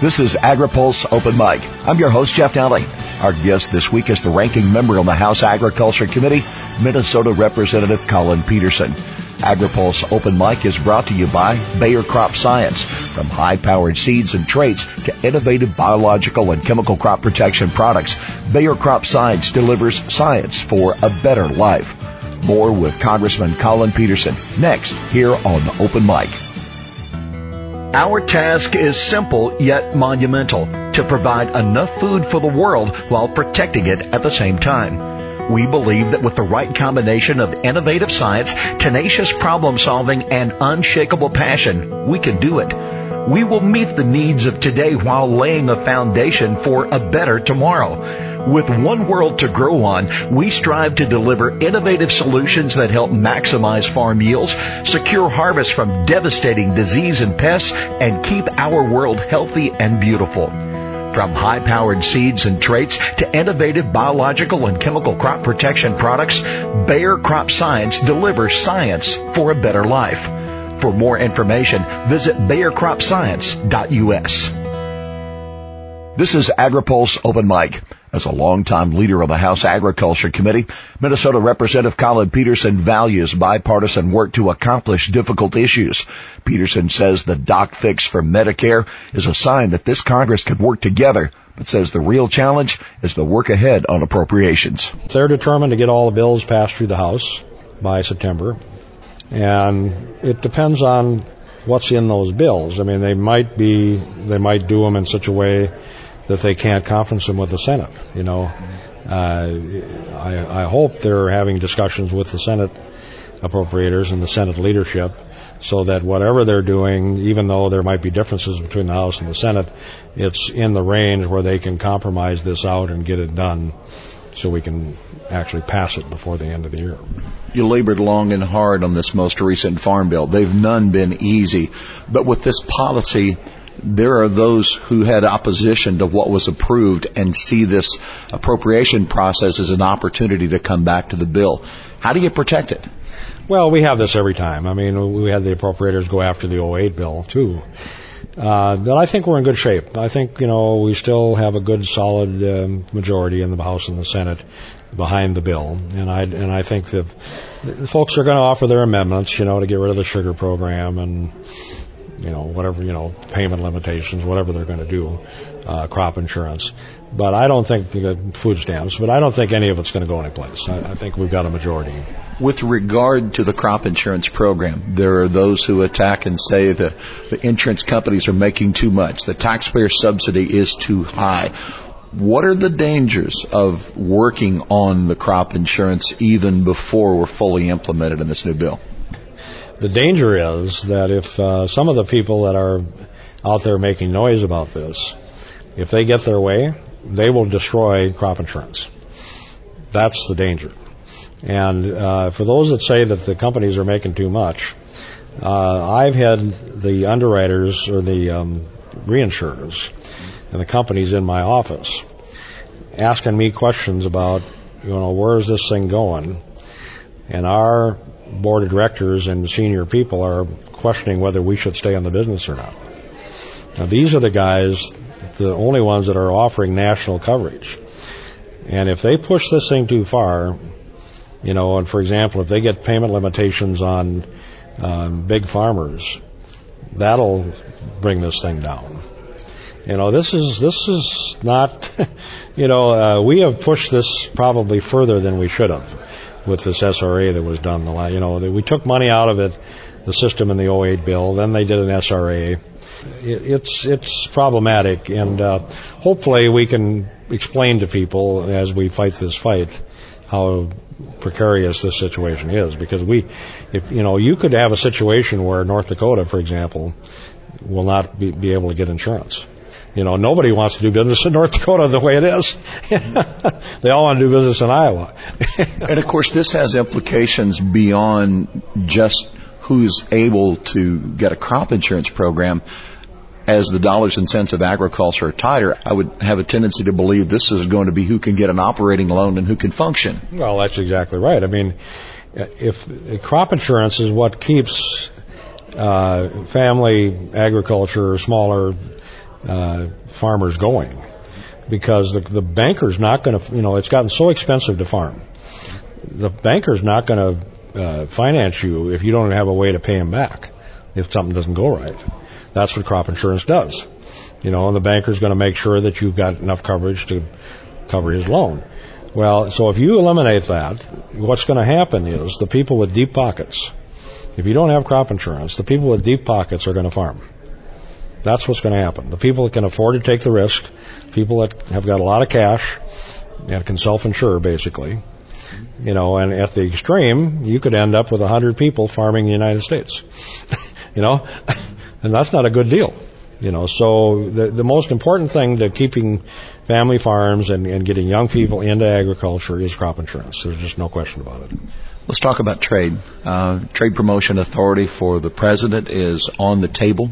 This is AgriPulse Open Mic. I'm your host, Jeff Nalley. Our guest this week is the ranking member on the House Agriculture Committee, Minnesota Representative Collin Peterson. AgriPulse Open Mic is brought to you by Bayer Crop Science. From high-powered seeds and traits to innovative biological and chemical crop protection products, Bayer Crop Science delivers science for a better life. More with Congressman Collin Peterson next here on Open Mic. Our task is simple yet monumental to provide enough food for the world while protecting it at the same time. We believe that with the right combination of innovative science, tenacious problem solving, and unshakable passion, we can do it. We will meet the needs of today while laying a foundation for a better tomorrow. With one world to grow on, we strive to deliver innovative solutions that help maximize farm yields, secure harvests from devastating disease and pests, and keep our world healthy and beautiful. From high-powered seeds and traits to innovative biological and chemical crop protection products, Bayer Crop Science delivers science for a better life. For more information, visit BayerCropScience.us. This is AgriPulse Open Mic. As a longtime leader of the House Agriculture Committee, Minnesota Representative Collin Peterson values bipartisan work to accomplish difficult issues. Peterson says the doc fix for Medicare is a sign that this Congress can work together, but says the real challenge is the work ahead on appropriations. They're determined to get all the bills passed through the House by September, and it depends on what's in those bills. I mean, they might be, they might do them in such a way that they can't conference them with the Senate. You know, uh, I, I hope they're having discussions with the Senate appropriators and the Senate leadership so that whatever they're doing, even though there might be differences between the House and the Senate, it's in the range where they can compromise this out and get it done so we can actually pass it before the end of the year. You labored long and hard on this most recent farm bill. They've none been easy. But with this policy, there are those who had opposition to what was approved and see this appropriation process as an opportunity to come back to the bill. How do you protect it? Well, we have this every time. I mean, we had the appropriators go after the 08 bill too. Uh, but I think we're in good shape. I think, you know, we still have a good solid um, majority in the House and the Senate behind the bill. And I, and I think that folks are going to offer their amendments, you know, to get rid of the sugar program and, you know, whatever, you know, payment limitations, whatever they're going to do, uh, crop insurance. But I don't think the food stamps, but I don't think any of it's going to go anyplace. I, I think we've got a majority. With regard to the crop insurance program, there are those who attack and say that the insurance companies are making too much. The taxpayer subsidy is too high. What are the dangers of working on the crop insurance even before we're fully implemented in this new bill? The danger is that if uh, some of the people that are out there making noise about this, if they get their way, they will destroy crop insurance. That's the danger. And uh, for those that say that the companies are making too much, uh, I've had the underwriters or the um, reinsurers and the companies in my office asking me questions about, you know, where is this thing going? And our board of directors and senior people are questioning whether we should stay in the business or not. Now these are the guys, the only ones that are offering national coverage. And if they push this thing too far, you know, and for example, if they get payment limitations on um, big farmers, that'll bring this thing down. You know, this is this is not. You know, uh, we have pushed this probably further than we should have with this SRA that was done. The you know, we took money out of it, the system in the 08 bill. Then they did an SRA. It's it's problematic, and uh, hopefully we can explain to people as we fight this fight how precarious this situation is. Because we, if you know, you could have a situation where North Dakota, for example, will not be, be able to get insurance. You know, nobody wants to do business in North Dakota the way it is. they all want to do business in Iowa. and of course, this has implications beyond just who's able to get a crop insurance program. As the dollars and cents of agriculture are tighter, I would have a tendency to believe this is going to be who can get an operating loan and who can function. Well, that's exactly right. I mean, if crop insurance is what keeps uh, family agriculture, smaller uh, farmers going because the, the banker's not going to, you know, it's gotten so expensive to farm. The banker's not going to uh, finance you if you don't have a way to pay him back if something doesn't go right. That's what crop insurance does. You know, and the banker's going to make sure that you've got enough coverage to cover his loan. Well, so if you eliminate that, what's going to happen is the people with deep pockets, if you don't have crop insurance, the people with deep pockets are going to farm. That's what's going to happen. The people that can afford to take the risk, people that have got a lot of cash and can self-insure basically, you know, and at the extreme, you could end up with a hundred people farming the United States, you know, and that's not a good deal, you know. So the the most important thing to keeping family farms and, and getting young people into agriculture is crop insurance. There's just no question about it. Let's talk about trade. Uh, trade promotion authority for the president is on the table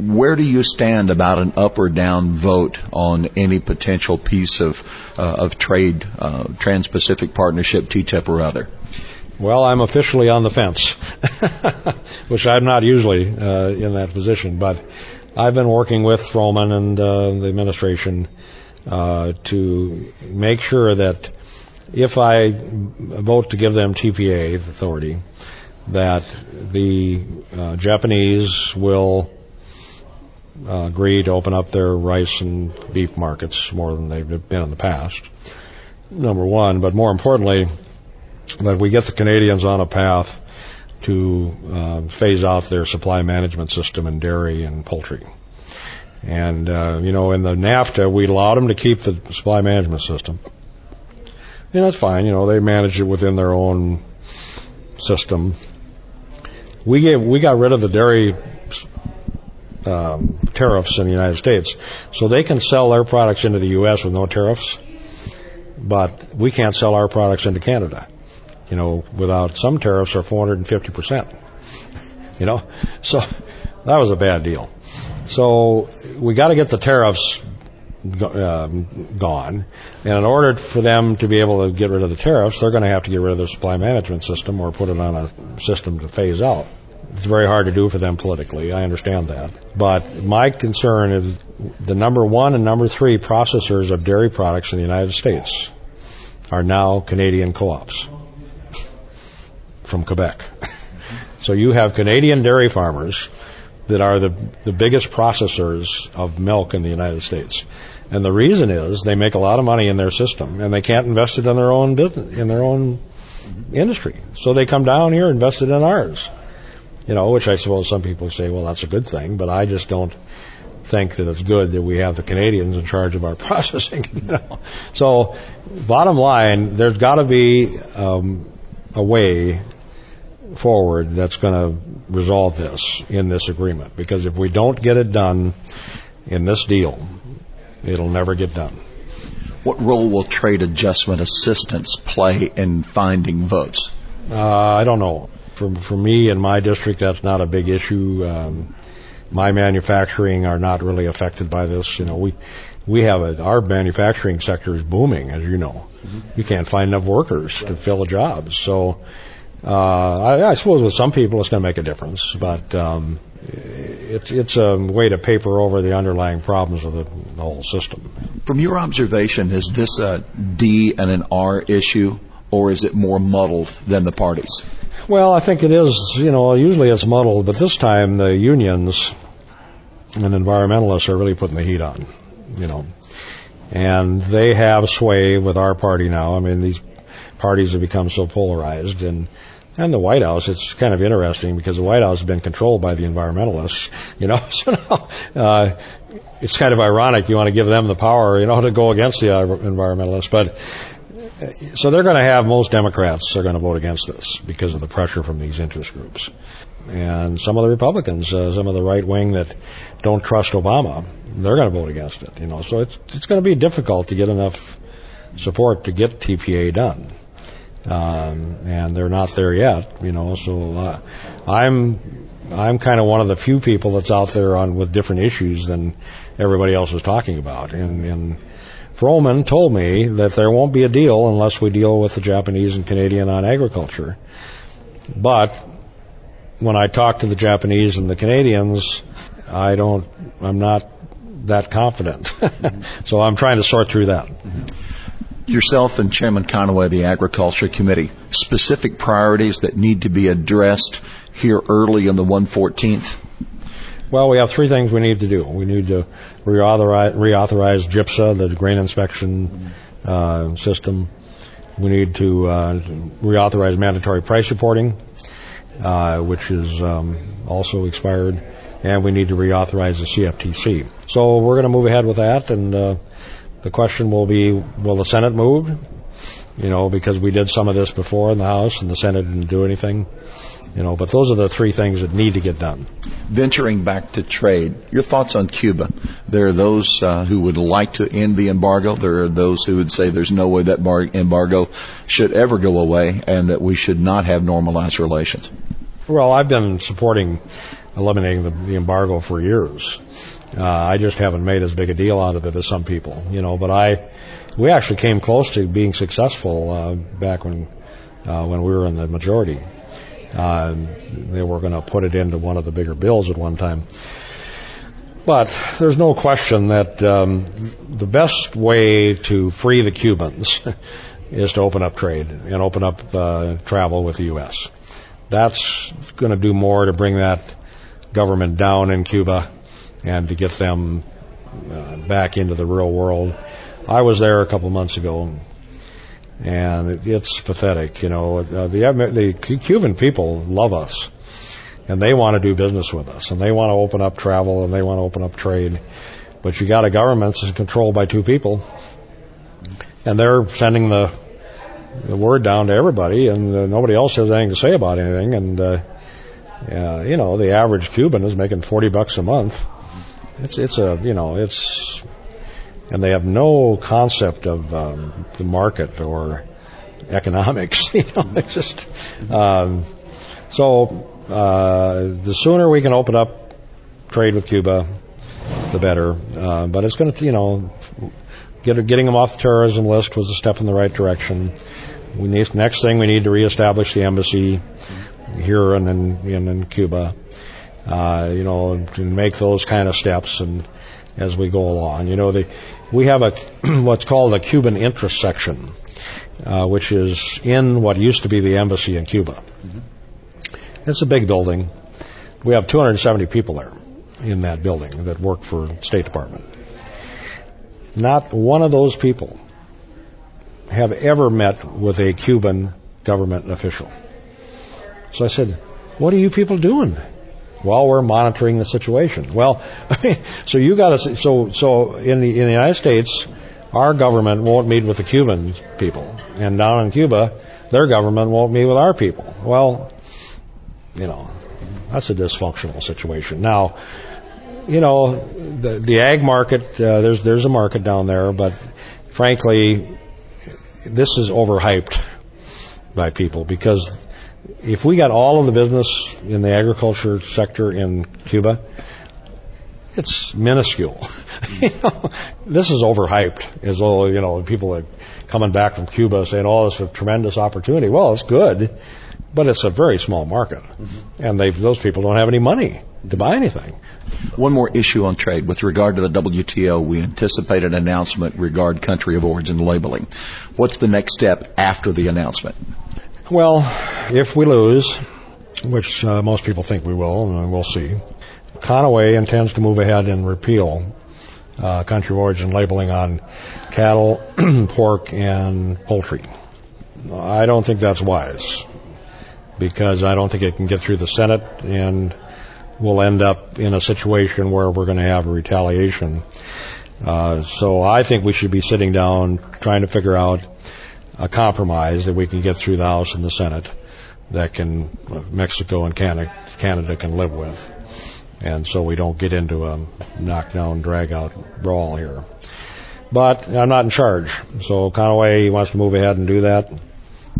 where do you stand about an up or down vote on any potential piece of uh, of trade, uh, Trans-Pacific Partnership, TTIP, or other? Well, I'm officially on the fence, which I'm not usually uh, in that position, but I've been working with Froman and uh, the administration uh, to make sure that if I vote to give them TPA authority, that the uh, Japanese will uh, agree to open up their rice and beef markets more than they've been in the past. Number one, but more importantly, that we get the Canadians on a path to uh, phase out their supply management system in dairy and poultry. And, uh, you know, in the NAFTA, we allowed them to keep the supply management system. And that's fine, you know, they manage it within their own system. We gave, we got rid of the dairy um, tariffs in the United States. So they can sell their products into the U.S. with no tariffs, but we can't sell our products into Canada. You know, without some tariffs or 450 percent. You know, so that was a bad deal. So we got to get the tariffs uh, gone, and in order for them to be able to get rid of the tariffs, they're going to have to get rid of their supply management system or put it on a system to phase out. It's very hard to do for them politically. I understand that. But my concern is the number one and number three processors of dairy products in the United States are now Canadian co-ops from Quebec. So you have Canadian dairy farmers that are the, the biggest processors of milk in the United States. And the reason is they make a lot of money in their system and they can't invest it in their own business, in their own industry. So they come down here, and invest it in ours you know, which I suppose some people say, well, that's a good thing, but I just don't think that it's good that we have the Canadians in charge of our processing. You know? So, bottom line, there's got to be um, a way forward that's going to resolve this in this agreement. Because if we don't get it done in this deal, it'll never get done. What role will trade adjustment assistance play in finding votes? Uh, I don't know for for me in my district, that's not a big issue. Um, my manufacturing are not really affected by this. You know, we we have a, our manufacturing sector is booming, as you know. Mm-hmm. You can't find enough workers right. to fill the jobs. So, uh, I, I suppose with some people it's going to make a difference, but um, it's it's a way to paper over the underlying problems of the, the whole system. From your observation, is this a D and an R issue, or is it more muddled than the parties? Well, I think it is, you know, usually it's muddled, but this time the unions and environmentalists are really putting the heat on, you know. And they have sway with our party now. I mean, these parties have become so polarized and and the White House, it's kind of interesting because the White House has been controlled by the environmentalists, you know. So now, uh, it's kind of ironic you want to give them the power, you know, to go against the environmentalists. But so they're going to have most Democrats are going to vote against this because of the pressure from these interest groups. And some of the Republicans, uh, some of the right wing that don't trust Obama, they're going to vote against it. You know, so it's it's going to be difficult to get enough support to get TPA done. Um, and they're not there yet. You know, so uh, I'm I'm kind of one of the few people that's out there on with different issues than everybody else is talking about. And, and Froman told me that there won't be a deal unless we deal with the Japanese and Canadian on agriculture. But when I talk to the Japanese and the Canadians, I don't, I'm not that confident. so I'm trying to sort through that. Yourself and Chairman Conaway of the Agriculture Committee, specific priorities that need to be addressed here early in the 114th? Well, we have three things we need to do. We need to reauthorize, reauthorize GIPSA, the grain inspection uh, system. We need to uh, reauthorize mandatory price reporting, uh, which is um, also expired, and we need to reauthorize the CFTC. So we're going to move ahead with that, and uh, the question will be, will the Senate move? You know, because we did some of this before in the House, and the Senate didn't do anything. You know, but those are the three things that need to get done. Venturing back to trade, your thoughts on Cuba? There are those uh, who would like to end the embargo. There are those who would say there's no way that bar- embargo should ever go away, and that we should not have normalized relations. Well, I've been supporting eliminating the, the embargo for years. Uh, I just haven't made as big a deal out of it as some people, you know. But I, we actually came close to being successful uh, back when uh, when we were in the majority. Uh, they were going to put it into one of the bigger bills at one time. But there's no question that um, the best way to free the Cubans is to open up trade and open up uh, travel with the U.S. That's going to do more to bring that government down in Cuba and to get them uh, back into the real world. I was there a couple months ago and it, it's pathetic. You know, uh, the the Cuban people love us, and they want to do business with us, and they want to open up travel, and they want to open up trade. But you got a government that's controlled by two people, and they're sending the, the word down to everybody, and uh, nobody else has anything to say about anything. And uh, uh, you know, the average Cuban is making forty bucks a month. It's it's a you know it's and they have no concept of um, the market or economics. you know, it's just um, so uh, the sooner we can open up trade with Cuba, the better. Uh, but it's going to, you know, get, getting them off the terrorism list was a step in the right direction. We need next thing we need to reestablish the embassy here and in, in, Cuba. Uh, you know, to make those kind of steps and as we go along. You know, the, we have a what's called a Cuban interest section, uh, which is in what used to be the embassy in Cuba. Mm-hmm. It's a big building. We have 270 people there in that building that work for State Department. Not one of those people have ever met with a Cuban government official. So I said, what are you people doing? While we're monitoring the situation. Well, I mean, so you got to so so in the in the United States, our government won't meet with the Cuban people, and down in Cuba, their government won't meet with our people. Well, you know, that's a dysfunctional situation. Now, you know, the the ag market uh, there's there's a market down there, but frankly, this is overhyped by people because if we got all of the business in the agriculture sector in Cuba, it's minuscule. you know, this is overhyped as though, you know, people are coming back from Cuba saying, oh, this is a tremendous opportunity. Well, it's good, but it's a very small market. Mm-hmm. And those people don't have any money to buy anything. One more issue on trade. With regard to the WTO, we anticipate an announcement regarding country of origin labeling. What's the next step after the announcement? Well, if we lose, which uh, most people think we will, and we'll see, Conaway intends to move ahead and repeal uh, country of origin labeling on cattle, pork, and poultry. I don't think that's wise because I don't think it can get through the Senate and we'll end up in a situation where we're going to have a retaliation. Uh, so I think we should be sitting down trying to figure out a compromise that we can get through the House and the Senate that can Mexico and Canada, can live with. And so we don't get into a knockdown, drag out brawl here. But I'm not in charge. So Conaway wants to move ahead and do that.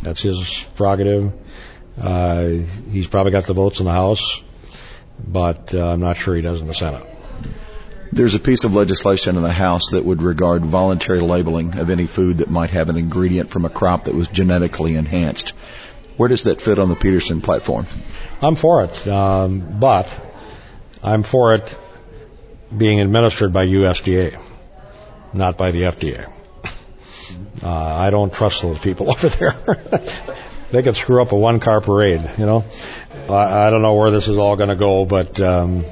That's his prerogative. Uh, he's probably got the votes in the House, but uh, I'm not sure he does in the Senate. There's a piece of legislation in the House that would regard voluntary labeling of any food that might have an ingredient from a crop that was genetically enhanced. Where does that fit on the Peterson platform? I'm for it, um, but I'm for it being administered by USDA, not by the FDA. Uh, I don't trust those people over there. they could screw up a one car parade, you know. I, I don't know where this is all going to go, but um,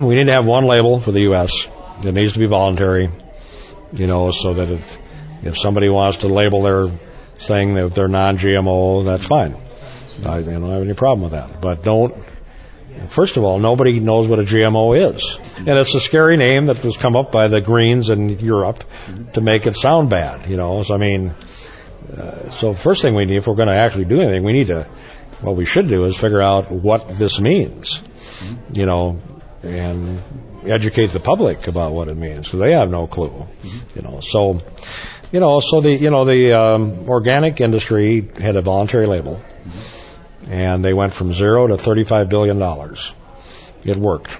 we need to have one label for the U.S. It needs to be voluntary, you know, so that if, if somebody wants to label their thing that they're non-GMO, that's fine. I don't have any problem with that. But don't First of all, nobody knows what a GMO is. And it's a scary name that was come up by the Greens in Europe to make it sound bad, you know. So, I mean, uh, so first thing we need, if we're going to actually do anything, we need to, what we should do is figure out what this means, you know, and educate the public about what it means because they have no clue, you know. So, you know, so the, you know, the um, organic industry had a voluntary label and they went from zero to $35 billion. It worked.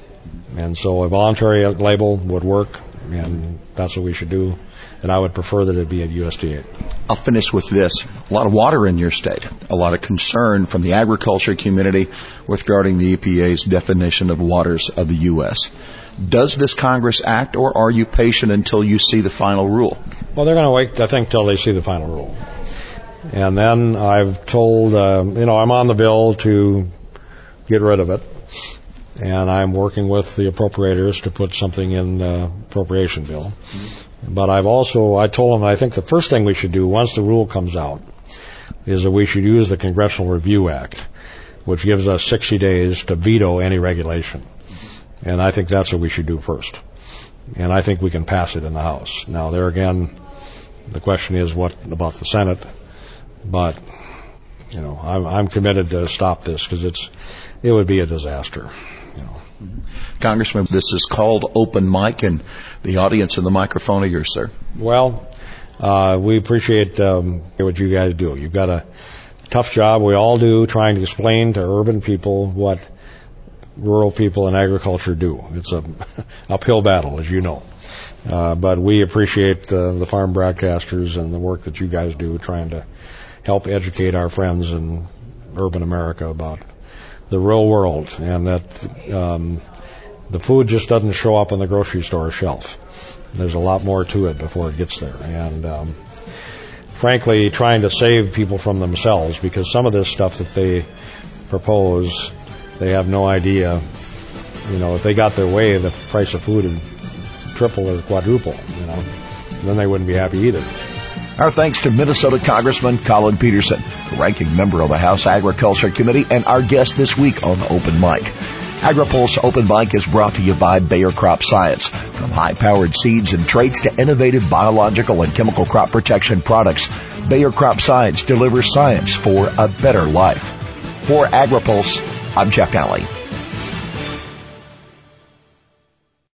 And so a voluntary label would work, and that's what we should do. And I would prefer that it be at USDA. I'll finish with this. A lot of water in your state. A lot of concern from the agriculture community regarding the EPA's definition of waters of the U.S. Does this Congress act, or are you patient until you see the final rule? Well, they're going to wait, I think, till they see the final rule. And then I've told, uh, you know, I'm on the bill to get rid of it. And I'm working with the appropriators to put something in the appropriation bill. Mm-hmm. But I've also, I told them I think the first thing we should do once the rule comes out is that we should use the Congressional Review Act, which gives us 60 days to veto any regulation. And I think that's what we should do first. And I think we can pass it in the House. Now, there again, the question is what about the Senate? But you know, I'm, I'm committed to stop this because it's it would be a disaster. You know. Congressman, this is called open mic, and the audience and the microphone are yours, sir. Well, uh, we appreciate um, what you guys do. You've got a tough job. We all do, trying to explain to urban people what rural people in agriculture do. It's a uphill battle, as you know. Uh, but we appreciate uh, the farm broadcasters and the work that you guys do, trying to help educate our friends in urban America about the real world and that um, the food just doesn't show up on the grocery store shelf. There's a lot more to it before it gets there. And um, frankly, trying to save people from themselves because some of this stuff that they propose, they have no idea. You know, if they got their way, the price of food would triple or quadruple. You know, then they wouldn't be happy either. Our thanks to Minnesota Congressman Collin Peterson, ranking member of the House Agriculture Committee, and our guest this week on Open Mic. AgriPulse Open Mic is brought to you by Bayer Crop Science. From high-powered seeds and traits to innovative biological and chemical crop protection products, Bayer Crop Science delivers science for a better life. For AgriPulse, I'm Jeff Nalley.